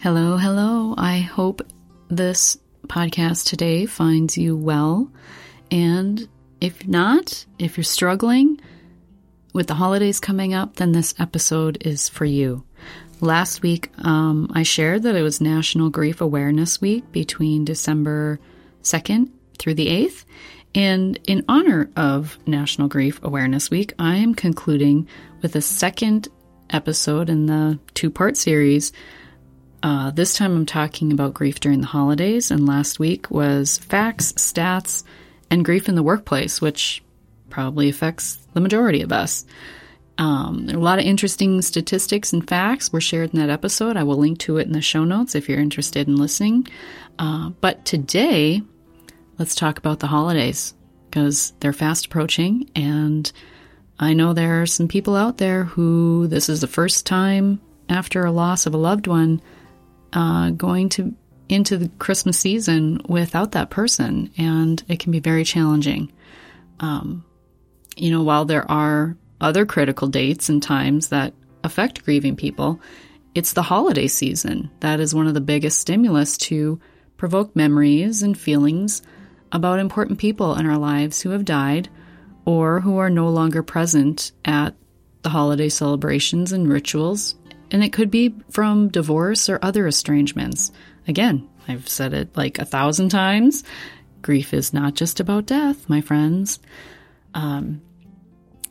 Hello, hello. I hope this podcast today finds you well. And if not, if you're struggling with the holidays coming up, then this episode is for you. Last week, um, I shared that it was National Grief Awareness Week between December 2nd through the 8th. And in honor of National Grief Awareness Week, I am concluding with a second episode in the two part series uh, this time I'm talking about grief during the holidays, and last week was facts, stats, and grief in the workplace, which probably affects the majority of us. Um, a lot of interesting statistics and facts were shared in that episode. I will link to it in the show notes if you're interested in listening. Uh, but today, let's talk about the holidays because they're fast approaching, and I know there are some people out there who this is the first time after a loss of a loved one uh, going to into the Christmas season without that person, and it can be very challenging. Um, you know, while there are other critical dates and times that affect grieving people, it's the holiday season that is one of the biggest stimulus to provoke memories and feelings about important people in our lives who have died or who are no longer present at the holiday celebrations and rituals and it could be from divorce or other estrangements. Again, I've said it like a thousand times. Grief is not just about death, my friends. Um,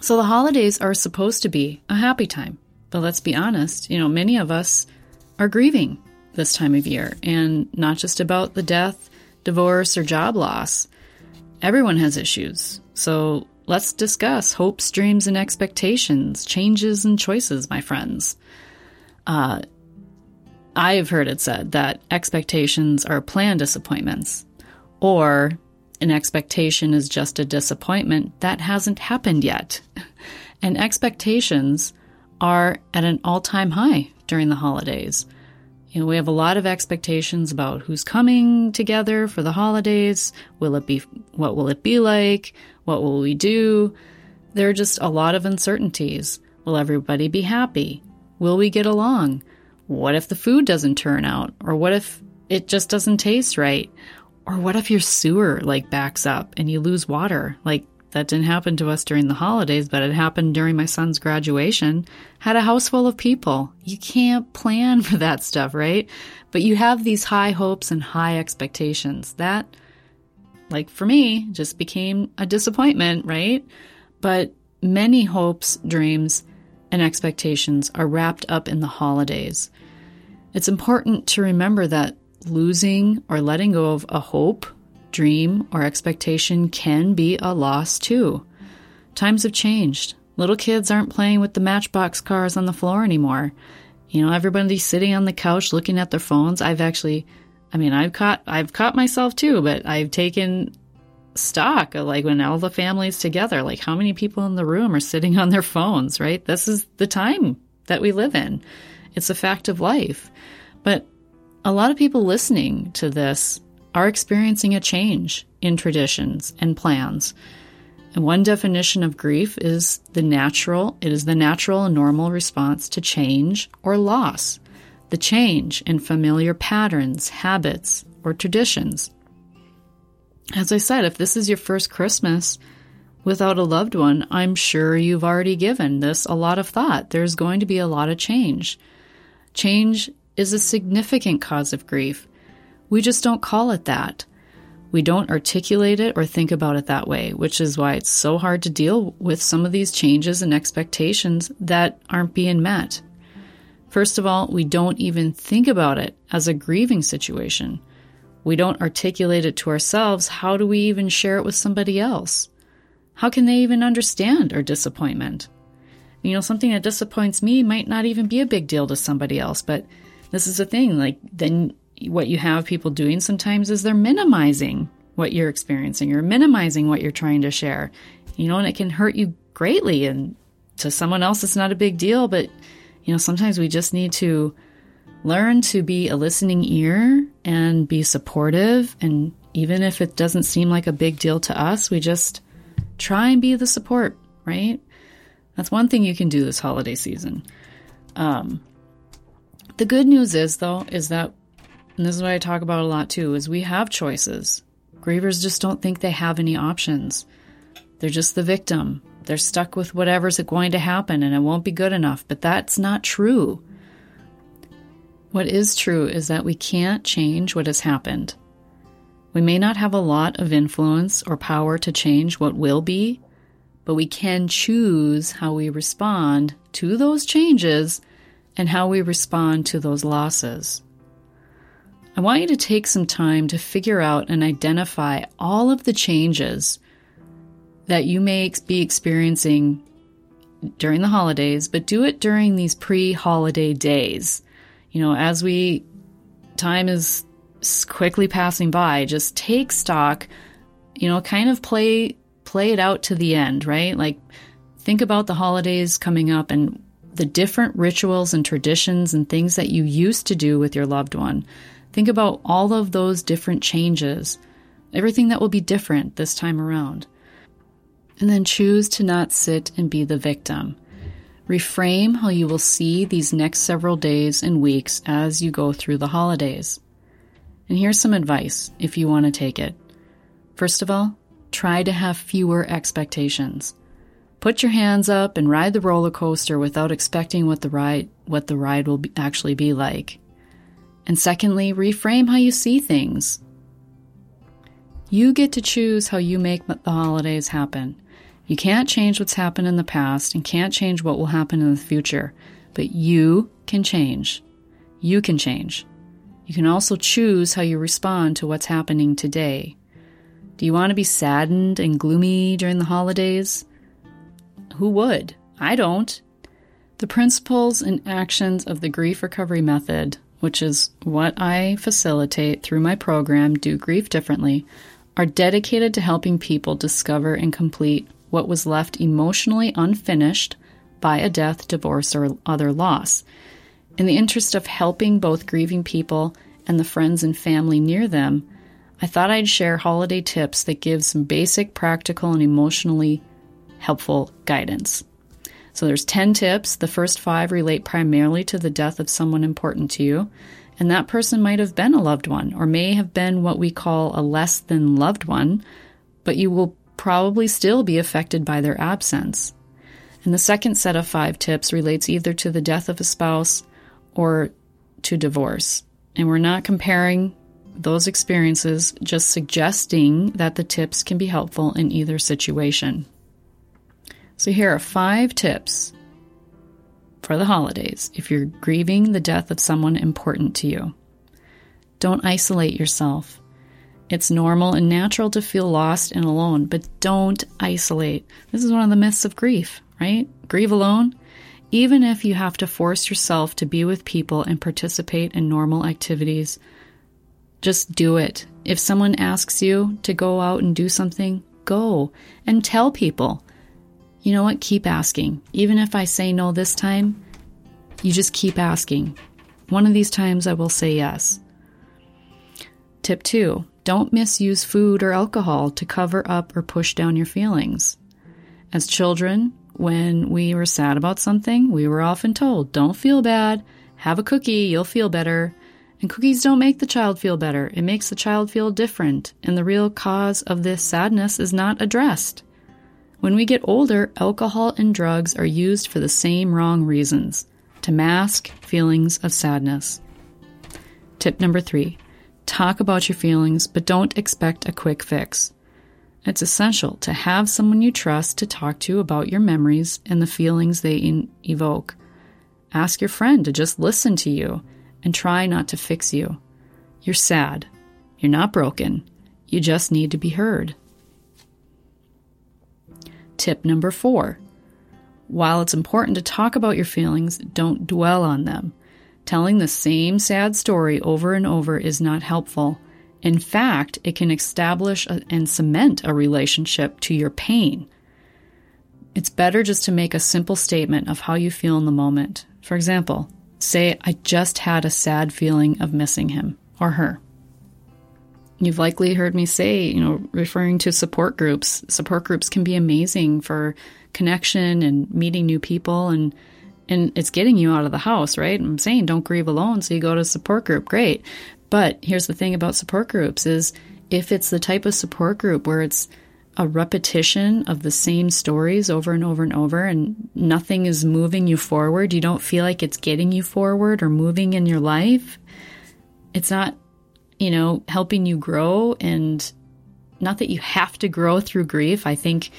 so the holidays are supposed to be a happy time. But let's be honest, you know, many of us are grieving this time of year, and not just about the death, divorce, or job loss. Everyone has issues. So let's discuss hopes, dreams, and expectations, changes, and choices, my friends. Uh, I've heard it said that expectations are planned disappointments, or an expectation is just a disappointment that hasn't happened yet. and expectations are at an all time high during the holidays. You know, we have a lot of expectations about who's coming together for the holidays. Will it be, what will it be like? What will we do? There are just a lot of uncertainties. Will everybody be happy? Will we get along? What if the food doesn't turn out? Or what if it just doesn't taste right? Or what if your sewer like backs up and you lose water? Like that didn't happen to us during the holidays, but it happened during my son's graduation. Had a house full of people. You can't plan for that stuff, right? But you have these high hopes and high expectations. That, like for me, just became a disappointment, right? But many hopes, dreams, and expectations are wrapped up in the holidays. It's important to remember that losing or letting go of a hope, dream, or expectation can be a loss too. Times have changed. Little kids aren't playing with the matchbox cars on the floor anymore. You know, everybody's sitting on the couch looking at their phones. I've actually I mean, I've caught I've caught myself too, but I've taken stock like when all the family's together like how many people in the room are sitting on their phones right? This is the time that we live in. It's a fact of life. But a lot of people listening to this are experiencing a change in traditions and plans. And one definition of grief is the natural it is the natural and normal response to change or loss. The change in familiar patterns habits or traditions as I said, if this is your first Christmas without a loved one, I'm sure you've already given this a lot of thought. There's going to be a lot of change. Change is a significant cause of grief. We just don't call it that. We don't articulate it or think about it that way, which is why it's so hard to deal with some of these changes and expectations that aren't being met. First of all, we don't even think about it as a grieving situation we don't articulate it to ourselves, how do we even share it with somebody else? How can they even understand our disappointment? You know, something that disappoints me might not even be a big deal to somebody else, but this is the thing. Like, then what you have people doing sometimes is they're minimizing what you're experiencing or minimizing what you're trying to share, you know, and it can hurt you greatly. And to someone else, it's not a big deal, but, you know, sometimes we just need to learn to be a listening ear and be supportive. And even if it doesn't seem like a big deal to us, we just try and be the support, right? That's one thing you can do this holiday season. Um, The good news is, though, is that, and this is what I talk about a lot too, is we have choices. Grievers just don't think they have any options. They're just the victim. They're stuck with whatever's going to happen and it won't be good enough. But that's not true. What is true is that we can't change what has happened. We may not have a lot of influence or power to change what will be, but we can choose how we respond to those changes and how we respond to those losses. I want you to take some time to figure out and identify all of the changes that you may be experiencing during the holidays, but do it during these pre holiday days. You know, as we, time is quickly passing by, just take stock, you know, kind of play, play it out to the end, right? Like think about the holidays coming up and the different rituals and traditions and things that you used to do with your loved one. Think about all of those different changes, everything that will be different this time around. And then choose to not sit and be the victim. Reframe how you will see these next several days and weeks as you go through the holidays. And here's some advice if you want to take it. First of all, try to have fewer expectations. Put your hands up and ride the roller coaster without expecting what the ride what the ride will be, actually be like. And secondly, reframe how you see things. You get to choose how you make the holidays happen. You can't change what's happened in the past and can't change what will happen in the future, but you can change. You can change. You can also choose how you respond to what's happening today. Do you want to be saddened and gloomy during the holidays? Who would? I don't. The principles and actions of the grief recovery method, which is what I facilitate through my program, Do Grief Differently, are dedicated to helping people discover and complete what was left emotionally unfinished by a death, divorce, or other loss. In the interest of helping both grieving people and the friends and family near them, I thought I'd share holiday tips that give some basic, practical, and emotionally helpful guidance. So there's 10 tips. The first 5 relate primarily to the death of someone important to you, and that person might have been a loved one or may have been what we call a less than loved one, but you will probably still be affected by their absence. And the second set of 5 tips relates either to the death of a spouse or to divorce. And we're not comparing those experiences, just suggesting that the tips can be helpful in either situation. So, here are five tips for the holidays if you're grieving the death of someone important to you. Don't isolate yourself. It's normal and natural to feel lost and alone, but don't isolate. This is one of the myths of grief, right? Grieve alone. Even if you have to force yourself to be with people and participate in normal activities, just do it. If someone asks you to go out and do something, go and tell people. You know what? Keep asking. Even if I say no this time, you just keep asking. One of these times I will say yes. Tip two don't misuse food or alcohol to cover up or push down your feelings. As children, when we were sad about something, we were often told, Don't feel bad, have a cookie, you'll feel better. And cookies don't make the child feel better, it makes the child feel different, and the real cause of this sadness is not addressed. When we get older, alcohol and drugs are used for the same wrong reasons to mask feelings of sadness. Tip number three talk about your feelings, but don't expect a quick fix. It's essential to have someone you trust to talk to about your memories and the feelings they in- evoke. Ask your friend to just listen to you and try not to fix you. You're sad. You're not broken. You just need to be heard. Tip number four while it's important to talk about your feelings, don't dwell on them. Telling the same sad story over and over is not helpful. In fact, it can establish and cement a relationship to your pain. It's better just to make a simple statement of how you feel in the moment. For example, say, I just had a sad feeling of missing him or her. You've likely heard me say, you know, referring to support groups. Support groups can be amazing for connection and meeting new people and and it's getting you out of the house, right? I'm saying don't grieve alone, so you go to a support group, great. But here's the thing about support groups is if it's the type of support group where it's a repetition of the same stories over and over and over and nothing is moving you forward, you don't feel like it's getting you forward or moving in your life, it's not, you know, helping you grow and not that you have to grow through grief. I think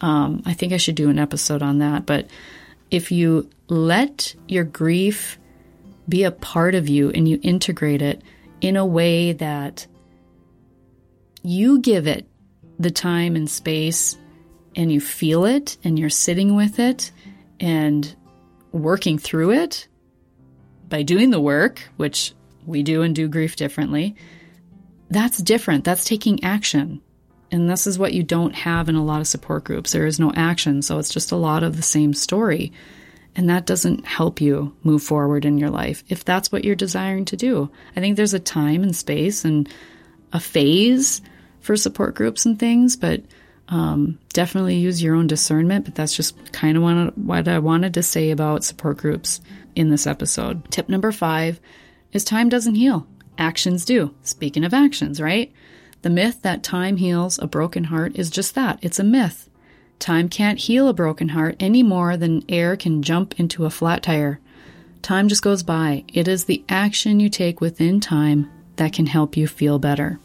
um, I think I should do an episode on that. But if you let your grief be a part of you and you integrate it in a way that you give it the time and space and you feel it and you're sitting with it and working through it by doing the work, which we do and do grief differently, that's different. That's taking action. And this is what you don't have in a lot of support groups. There is no action, so it's just a lot of the same story. And that doesn't help you move forward in your life if that's what you're desiring to do. I think there's a time and space and a phase for support groups and things, but um, definitely use your own discernment. But that's just kind of what I wanted to say about support groups in this episode. Tip number five is time doesn't heal, actions do. Speaking of actions, right? The myth that time heals a broken heart is just that it's a myth. Time can't heal a broken heart any more than air can jump into a flat tire. Time just goes by. It is the action you take within time that can help you feel better.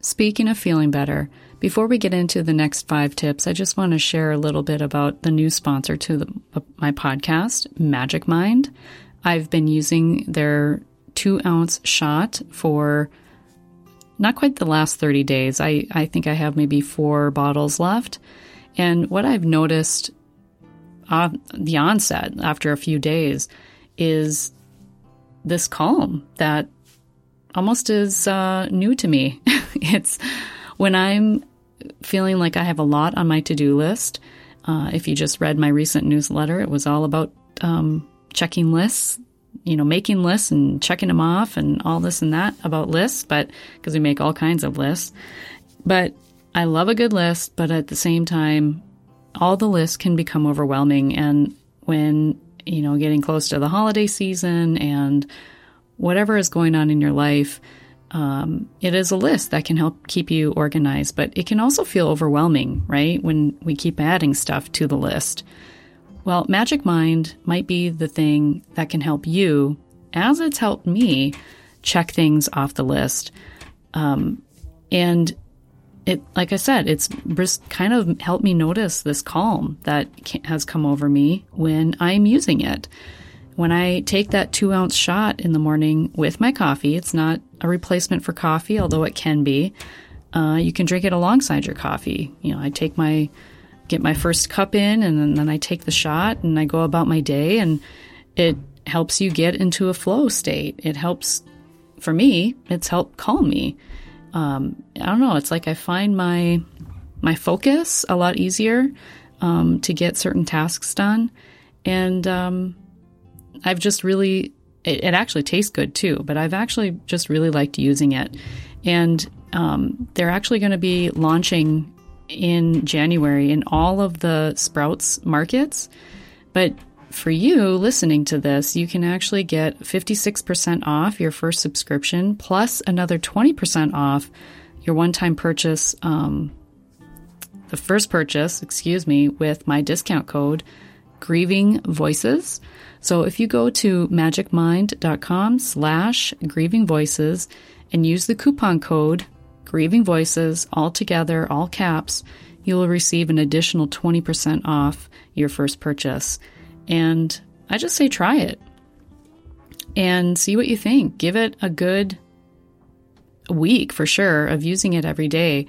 Speaking of feeling better, before we get into the next five tips, I just want to share a little bit about the new sponsor to the, my podcast, Magic Mind. I've been using their two ounce shot for not quite the last 30 days. I, I think I have maybe four bottles left. And what I've noticed uh, the onset after a few days is this calm that almost is uh, new to me. it's when I'm feeling like I have a lot on my to do list. Uh, if you just read my recent newsletter, it was all about um, checking lists, you know, making lists and checking them off and all this and that about lists, but because we make all kinds of lists. But I love a good list, but at the same time, all the lists can become overwhelming. And when, you know, getting close to the holiday season and whatever is going on in your life, um, it is a list that can help keep you organized, but it can also feel overwhelming, right? When we keep adding stuff to the list. Well, Magic Mind might be the thing that can help you, as it's helped me, check things off the list. Um, and it, like I said, it's kind of helped me notice this calm that has come over me when I'm using it. When I take that two ounce shot in the morning with my coffee, it's not a replacement for coffee, although it can be. Uh, you can drink it alongside your coffee. You know, I take my get my first cup in, and then, then I take the shot, and I go about my day, and it helps you get into a flow state. It helps, for me, it's helped calm me. Um, I don't know. It's like I find my my focus a lot easier um, to get certain tasks done, and um, I've just really, it, it, actually tastes good too, but I've actually just really liked using it. And um, they're actually going to be launching in January in all of the Sprouts markets. But for you listening to this, you can actually get 56% off your first subscription plus another 20% off your one time purchase, um, the first purchase, excuse me, with my discount code Grieving Voices. So if you go to magicmind.com slash grieving voices and use the coupon code grieving voices all together, all caps, you will receive an additional 20% off your first purchase. And I just say try it and see what you think. Give it a good week for sure of using it every day.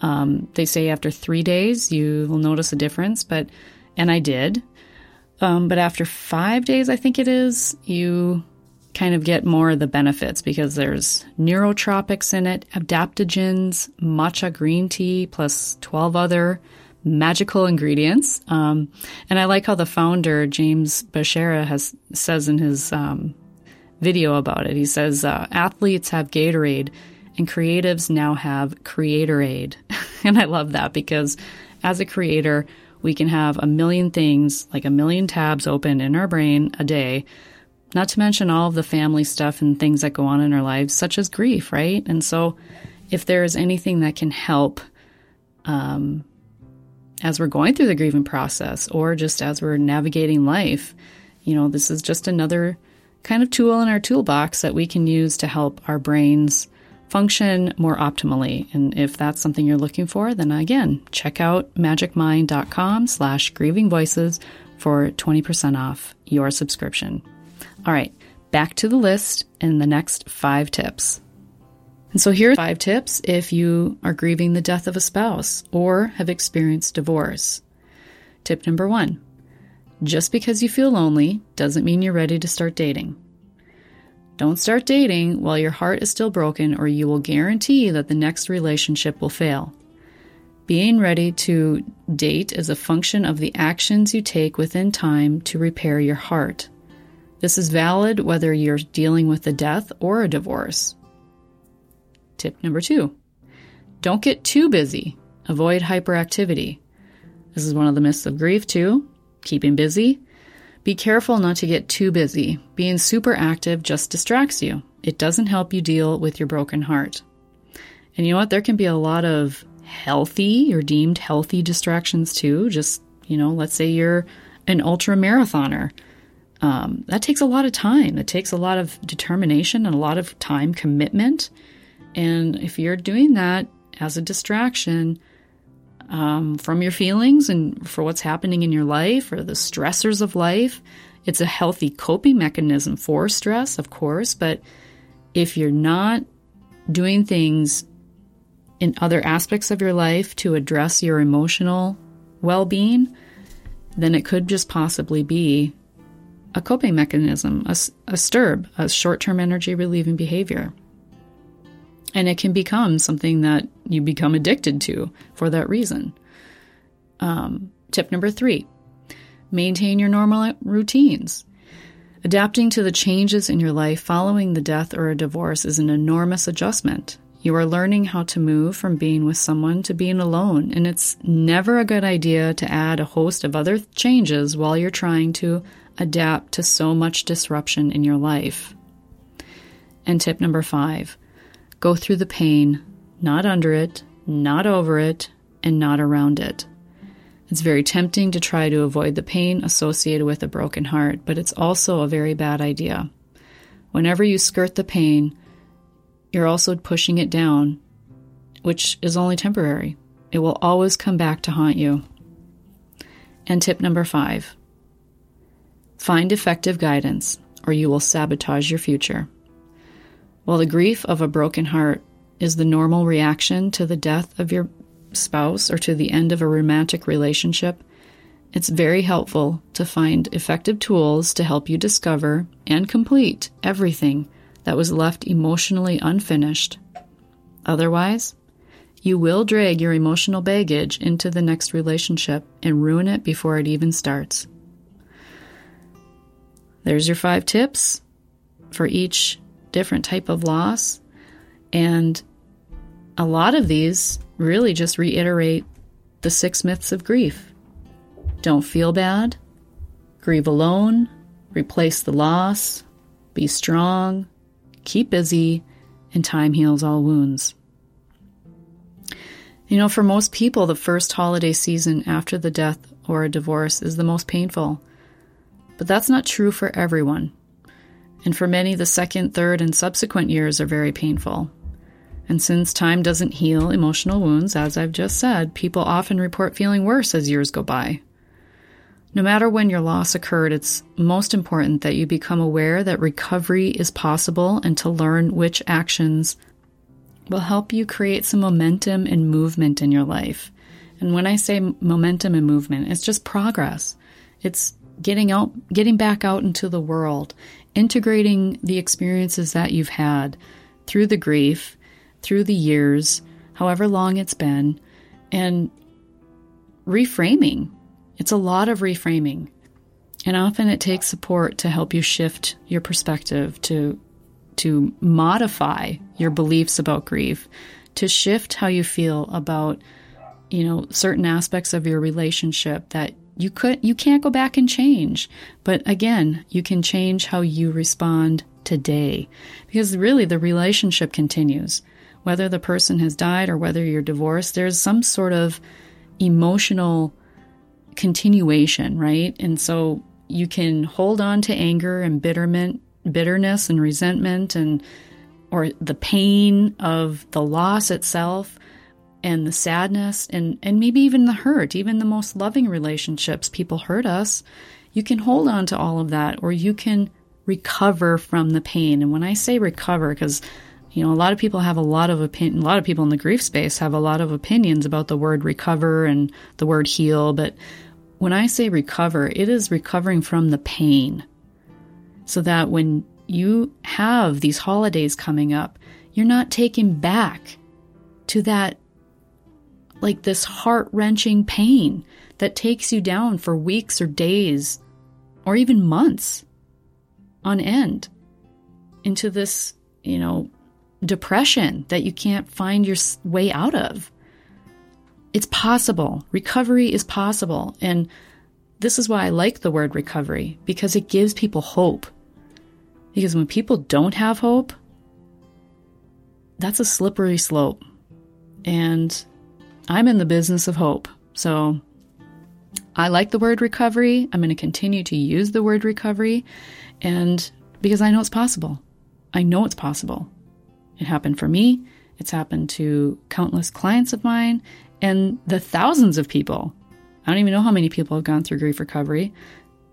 Um, they say after three days you will notice a difference, but and I did. Um, but after five days, I think it is, you kind of get more of the benefits because there's neurotropics in it, adaptogens, matcha green tea, plus 12 other magical ingredients. Um, and I like how the founder, James Beshara, has says in his um, video about it. He says, uh, athletes have Gatorade and creatives now have Creatorade. and I love that because as a creator, we can have a million things, like a million tabs open in our brain a day, not to mention all of the family stuff and things that go on in our lives, such as grief, right? And so, if there is anything that can help um, as we're going through the grieving process or just as we're navigating life, you know, this is just another kind of tool in our toolbox that we can use to help our brains function more optimally. And if that's something you're looking for, then again, check out magicmind.com slash grieving voices for 20% off your subscription. All right, back to the list and the next five tips. And so here are five tips if you are grieving the death of a spouse or have experienced divorce. Tip number one just because you feel lonely doesn't mean you're ready to start dating. Don't start dating while your heart is still broken, or you will guarantee that the next relationship will fail. Being ready to date is a function of the actions you take within time to repair your heart. This is valid whether you're dealing with a death or a divorce. Tip number two don't get too busy. Avoid hyperactivity. This is one of the myths of grief, too. Keeping busy. Be careful not to get too busy. Being super active just distracts you. It doesn't help you deal with your broken heart. And you know what? There can be a lot of healthy or deemed healthy distractions too. Just, you know, let's say you're an ultra marathoner. Um, that takes a lot of time. It takes a lot of determination and a lot of time commitment. And if you're doing that as a distraction, um, from your feelings and for what's happening in your life or the stressors of life. It's a healthy coping mechanism for stress, of course, but if you're not doing things in other aspects of your life to address your emotional well being, then it could just possibly be a coping mechanism, a, a STERB, a short term energy relieving behavior. And it can become something that you become addicted to for that reason. Um, tip number three maintain your normal routines. Adapting to the changes in your life following the death or a divorce is an enormous adjustment. You are learning how to move from being with someone to being alone, and it's never a good idea to add a host of other changes while you're trying to adapt to so much disruption in your life. And tip number five Go through the pain, not under it, not over it, and not around it. It's very tempting to try to avoid the pain associated with a broken heart, but it's also a very bad idea. Whenever you skirt the pain, you're also pushing it down, which is only temporary. It will always come back to haunt you. And tip number five find effective guidance, or you will sabotage your future. While the grief of a broken heart is the normal reaction to the death of your spouse or to the end of a romantic relationship, it's very helpful to find effective tools to help you discover and complete everything that was left emotionally unfinished. Otherwise, you will drag your emotional baggage into the next relationship and ruin it before it even starts. There's your five tips for each different type of loss. And a lot of these really just reiterate the six myths of grief. Don't feel bad, grieve alone, replace the loss, be strong, keep busy, and time heals all wounds. You know, for most people, the first holiday season after the death or a divorce is the most painful. But that's not true for everyone and for many, the second, third, and subsequent years are very painful. And since time doesn't heal emotional wounds, as I've just said, people often report feeling worse as years go by. No matter when your loss occurred, it's most important that you become aware that recovery is possible and to learn which actions will help you create some momentum and movement in your life. And when I say momentum and movement, it's just progress. It's getting out getting back out into the world integrating the experiences that you've had through the grief, through the years, however long it's been, and reframing. It's a lot of reframing. And often it takes support to help you shift your perspective, to, to modify your beliefs about grief, to shift how you feel about you know, certain aspects of your relationship that you could you can't go back and change. But again, you can change how you respond today because really the relationship continues. Whether the person has died or whether you're divorced, there's some sort of emotional continuation, right? And so you can hold on to anger and bitterment, bitterness and resentment and or the pain of the loss itself and the sadness and, and maybe even the hurt, even the most loving relationships, people hurt us. You can hold on to all of that or you can recover from the pain. And when I say recover, because you know, a lot of people have a lot of opinion. A lot of people in the grief space have a lot of opinions about the word recover and the word heal. But when I say recover, it is recovering from the pain, so that when you have these holidays coming up, you're not taken back to that, like this heart wrenching pain that takes you down for weeks or days or even months on end into this, you know, depression that you can't find your way out of. It's possible. Recovery is possible. And this is why I like the word recovery because it gives people hope. Because when people don't have hope, that's a slippery slope. And I'm in the business of hope. So I like the word recovery. I'm going to continue to use the word recovery. And because I know it's possible, I know it's possible. It happened for me. It's happened to countless clients of mine and the thousands of people. I don't even know how many people have gone through grief recovery,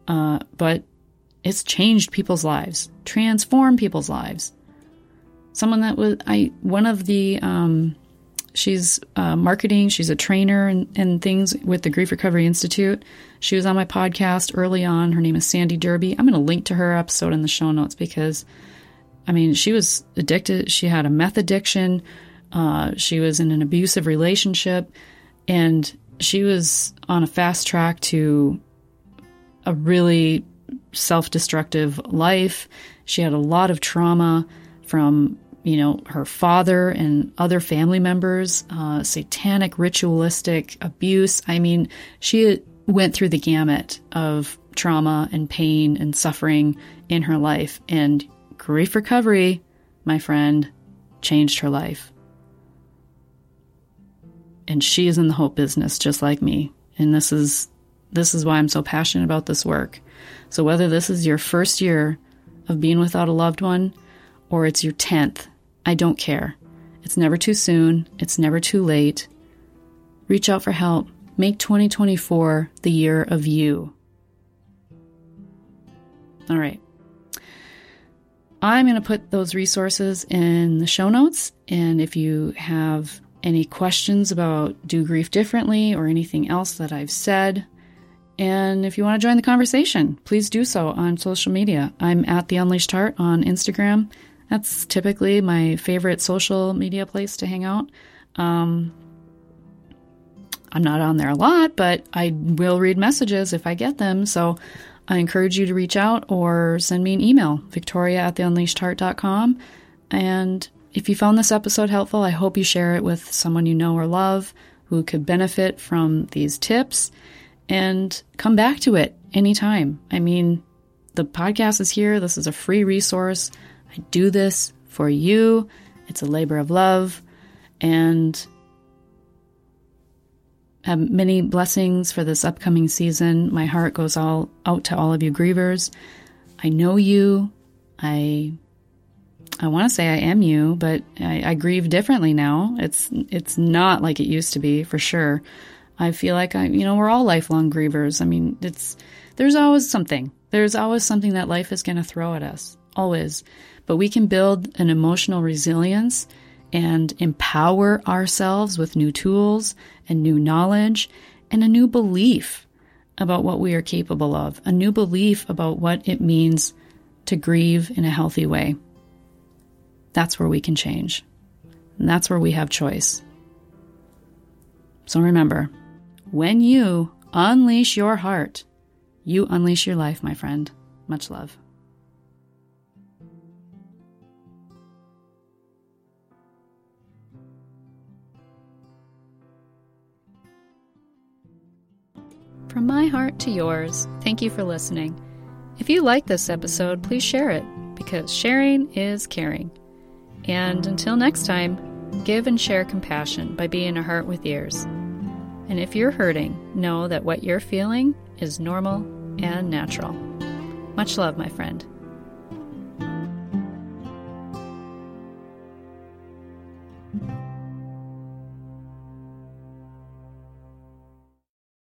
uh, but it's changed people's lives, transformed people's lives. Someone that was I one of the um, she's uh, marketing, she's a trainer and, and things with the Grief Recovery Institute. She was on my podcast early on. Her name is Sandy Derby. I'm going to link to her episode in the show notes because I mean, she was addicted. She had a meth addiction. Uh, she was in an abusive relationship, and she was on a fast track to a really self destructive life. She had a lot of trauma from, you know, her father and other family members, uh, satanic, ritualistic abuse. I mean, she went through the gamut of trauma and pain and suffering in her life. And grief recovery, my friend, changed her life. And she is in the hope business just like me. And this is this is why I'm so passionate about this work. So whether this is your first year of being without a loved one or it's your 10th, I don't care. It's never too soon, it's never too late. Reach out for help. Make 2024 the year of you. All right. I'm going to put those resources in the show notes. And if you have any questions about Do Grief Differently or anything else that I've said, and if you want to join the conversation, please do so on social media. I'm at The Unleashed Heart on Instagram. That's typically my favorite social media place to hang out. Um, I'm not on there a lot, but I will read messages if I get them. So I encourage you to reach out or send me an email, victoria at theunleashedheart.com. And if you found this episode helpful, I hope you share it with someone you know or love who could benefit from these tips and come back to it anytime. I mean, the podcast is here. This is a free resource. I do this for you. It's a labor of love. And have many blessings for this upcoming season. My heart goes all out to all of you grievers. I know you. I I want to say I am you, but I, I, grieve differently now. It's it's not like it used to be for sure. I feel like I, you know, we're all lifelong grievers. I mean, it's there's always something. There's always something that life is going to throw at us, always. But we can build an emotional resilience and empower ourselves with new tools and new knowledge and a new belief about what we are capable of, a new belief about what it means to grieve in a healthy way. That's where we can change. And that's where we have choice. So remember, when you unleash your heart, you unleash your life, my friend. Much love. From my heart to yours, thank you for listening. If you like this episode, please share it because sharing is caring. And until next time, give and share compassion by being a heart with ears. And if you're hurting, know that what you're feeling is normal and natural. Much love, my friend.